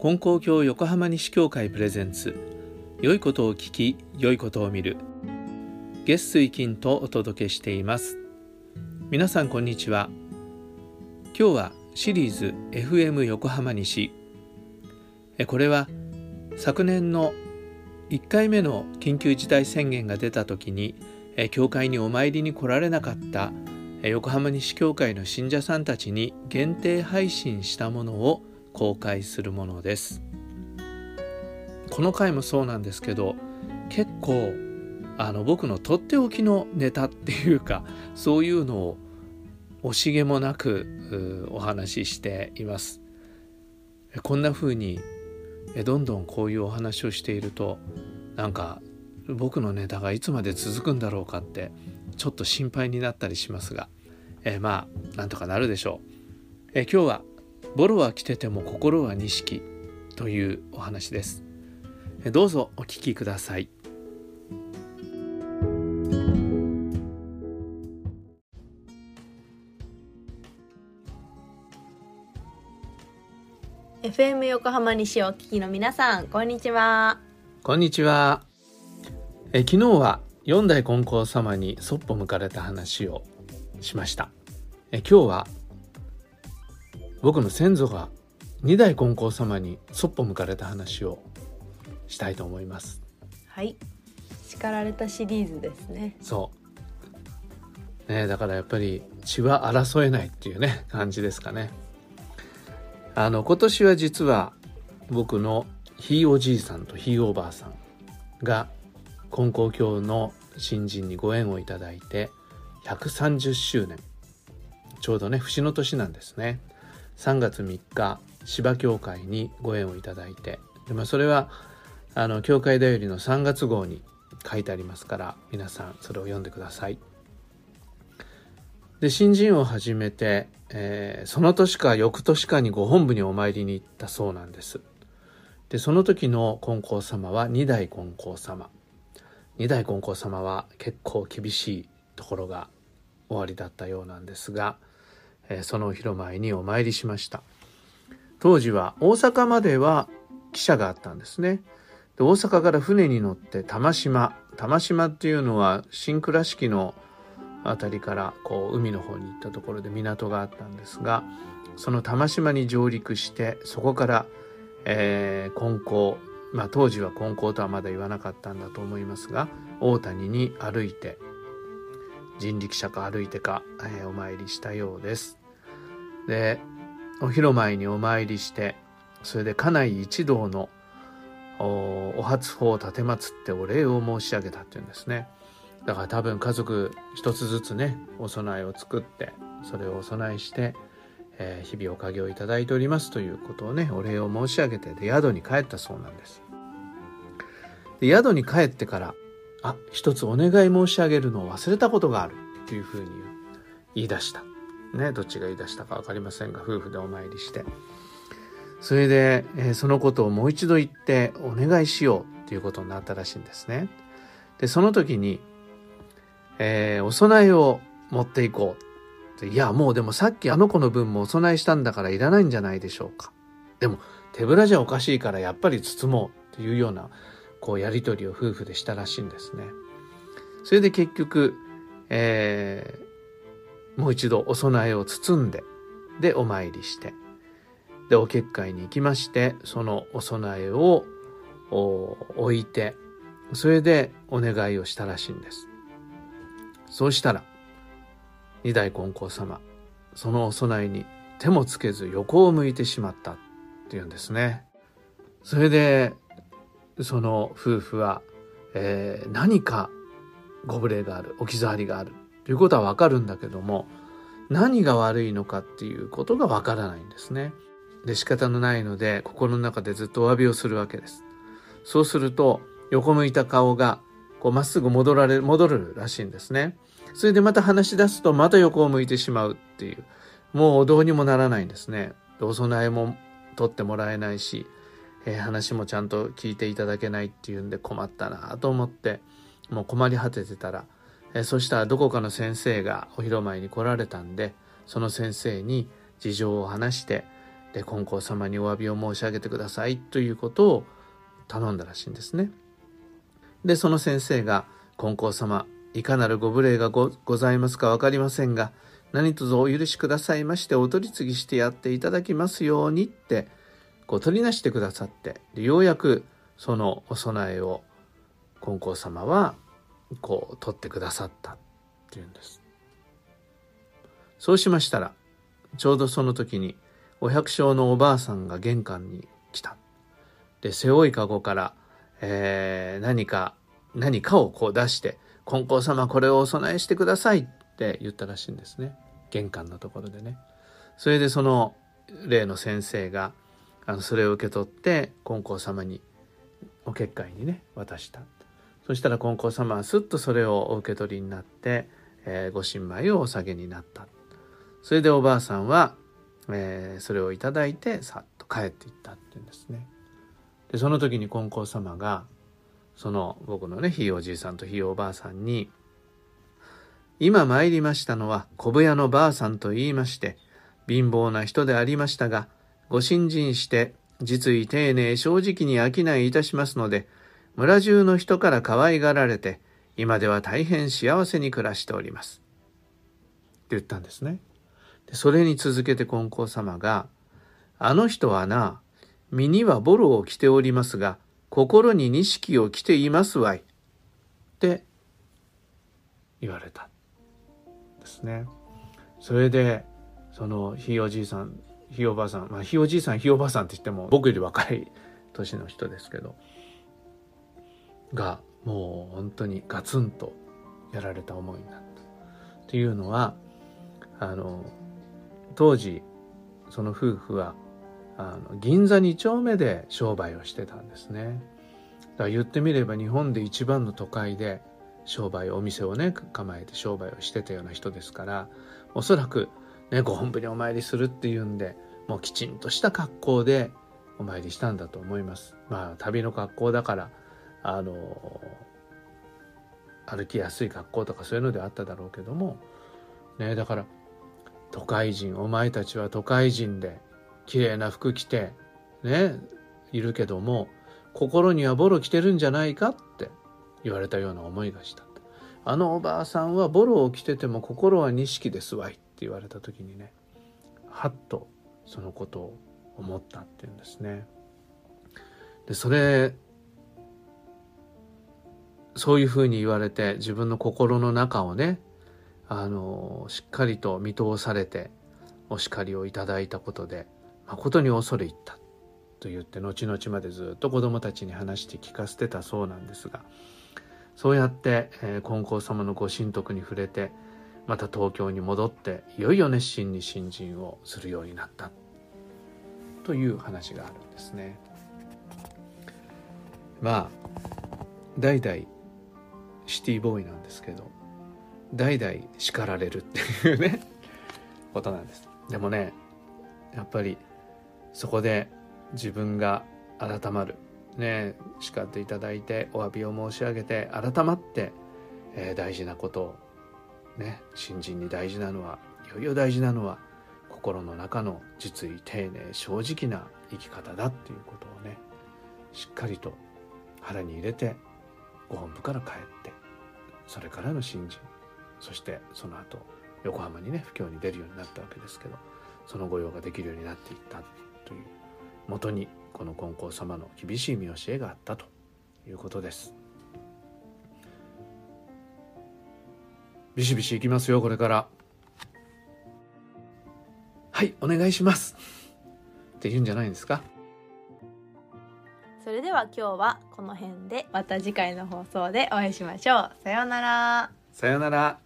金光教横浜西教会プレゼンツ良いことを聞き良いことを見る。月水金とお届けしています。皆さんこんにちは。今日はシリーズ FM 横浜西。これは昨年の1回目の緊急事態宣言が出た時に教会にお参りに来られなかった横浜西教会の信者さんたちに限定配信したものを公開するものです。この回もそうなんですけど結構あの僕のとっておきのネタっていうかそういうのを惜しげもなくお話ししています。こんな風にどんどんこういうお話をしているとなんか僕のネタがいつまで続くんだろうかってちょっと心配になったりしますが、えまあなんとかなるでしょう、え今日は「ボロは来てても心は錦」というお話です、えどうぞお聞きください。FM 横浜西をお聞きの皆さんこんにちは。こんにちは。え昨日は四代金光様にそっぽ向かれた話をしました。え今日は僕の先祖が二代金光様にそっぽ向かれた話をしたいと思います。はい。叱られたシリーズですね。そう。ねだからやっぱり血は争えないっていうね感じですかね。あの今年は実は僕のひいおじいさんとひいおばあさんが金光教の新人にご縁をいただいて130周年。ちょうどね節の年なんですね3月3日芝教会にご縁をいただいてで、まあ、それはあの教会だよりの3月号に書いてありますから皆さんそれを読んでください。で新人を始めて、えー、その年か翌年かにご本部にお参りに行ったそうなんです。でその時の金光様は二代金光様。二代金光様は結構厳しいところが終わりだったようなんですが、その広前にお参りしました。当時は大阪までは汽車があったんですね。で大阪から船に乗って玉島。玉島っていうのは新倉敷の辺りからこう海の方に行ったところで港があったんですがその玉島に上陸してそこから、えー、金光まあ、当時は金光とはまだ言わなかったんだと思いますが大谷に歩いて人力車か歩いてか、えー、お参りしたようです。でお広前にお参りしてそれで家内一同のお初法を奉ってお礼を申し上げたっていうんですね。だから多分家族一つずつねお供えを作ってそれをお供えしてえー、日々おかげをいただいておりますということをねお礼を申し上げてで宿に帰ったそうなんですで宿に帰ってからあ一つお願い申し上げるのを忘れたことがある。っていうふうに言い出した。ねどっちが言い出したか分かりませんが夫婦でお参りして。それで、えー、そのことをもう一度言ってお願いしようっていうことになったらしいんですね。でその時に、えー、お供えを持っていこう。いや、もうでもさっきあの子の分もお供えしたんだからいらないんじゃないでしょうか。でも、手ぶらじゃおかしいからやっぱり包もうっていうような、こう、やりとりを夫婦でしたらしいんですね。それで結局、えー、もう一度お供えを包んで、で、お参りして、で、お結界に行きまして、そのお供えを置いて、それでお願いをしたらしいんです。そうしたら、二代金光様そのお供えに手もつけず横を向いてしまったっていうんですねそれでその夫婦は、えー、何かご無礼がある置き去りがあるということはわかるんだけども何が悪いのかっていうことがわからないんですね。で仕方のないので心の中でずっとお詫びをするわけです。そうすると横向いた顔がこうまっすぐ戻られ戻るらしいんですね。それでまた話し出すとまた横を向いてしまうっていう、もうどうにもならないんですね。お供えも取ってもらえないし、えー、話もちゃんと聞いていただけないっていうんで困ったなと思って、もう困り果ててたら、えー、そしたらどこかの先生がお広前に来られたんで、その先生に事情を話して、で金光様にお詫びを申し上げてくださいということを頼んだらしいんですね。でその先生が「金光様いかなるご無礼がございますか分かりませんが何卒お許しくださいましてお取り次ぎしてやっていただきますように」ってこう取りなしてくださってでようやくそのお供えを金光様はこう取ってくださったっていうんです。そうしましたらちょうどその時にお百姓のおばあさんが玄関に来た。で背負いかごから、えー、何か何かをこう出して「金光様これをお供えしてください」って言ったらしいんですね玄関のところでね。それでその例の先生があのそれを受け取って金光様にお結界にね渡した。そしたら金光様はすっとそれをお受け取りになって、えー、ご新米をお下げになった。それでおばあさんは、えー、それをいただいてさっと帰っていったっていうんですね。でその時に金光様がその僕のねひいおじいさんとひいおばあさんに「今参りましたのは小部屋のばあさんと言いまして貧乏な人でありましたがご信心して実意丁寧正直に商いいたしますので村中の人から可愛がられて今では大変幸せに暮らしております」って言ったんですね。でそれに続けて金光様が「あの人はな身にはボロを着ておりますが心に錦を着ていますわい」って言われたですね。それでそのひいおじいさんひいおばあさんまあひいおじいさんひいおばあさんって言っても僕より若い年の人ですけどがもう本当にガツンとやられた思いになった。っていうのはあの当時その夫婦はあの銀座2丁目で商売をしてたんですね。だから言ってみれば日本で一番の都会で商売お店をね構えて商売をしてたような人ですからおそらくねご本部にお参りするっていうんでもうきちんとした格好でお参りしたんだと思います。まあ旅の格好だからあの歩きやすい格好とかそういうのであっただろうけどもねだから都会人お前たちは都会人で綺麗な服着てねいるけども心にはボロ着てるんじゃないかって言われたような思いがしたあのおばあさんはボロを着てても心は錦ですわいって言われた時にねはっとそのことを思ったっていうんですね。でそれそういうふうに言われて自分の心の中をねあのしっかりと見通されてお叱りをいただいたことで誠に恐れ入ったと言って後々までずっと子供たちに話して聞かせてたそうなんですがそうやって、えー、金光様のご神徳に触れてまた東京に戻っていよいよ熱心に信心をするようになったという話があるんですね。まあ代々シティボーイなんですけど代々叱られるっていうねことなんですでもねやっぱりそこで自分が改まるね叱っていただいてお詫びを申し上げて改まって、えー、大事なことをね新人に大事なのはいよいよ大事なのは心の中の実意丁寧正直な生き方だっていうことをねしっかりと腹に入れてご本部から帰ってそれからの新人そしてその後横浜にね布教に出るようになったわけですけどその御用ができるようになっていったというもとにこの金光様の厳しい見教えがあったということです。ビシビシいきますよこれから。はいお願いします。って言うんじゃないんですか？それでは今日はこの辺でまた次回の放送でお会いしましょう。さようなら。さようなら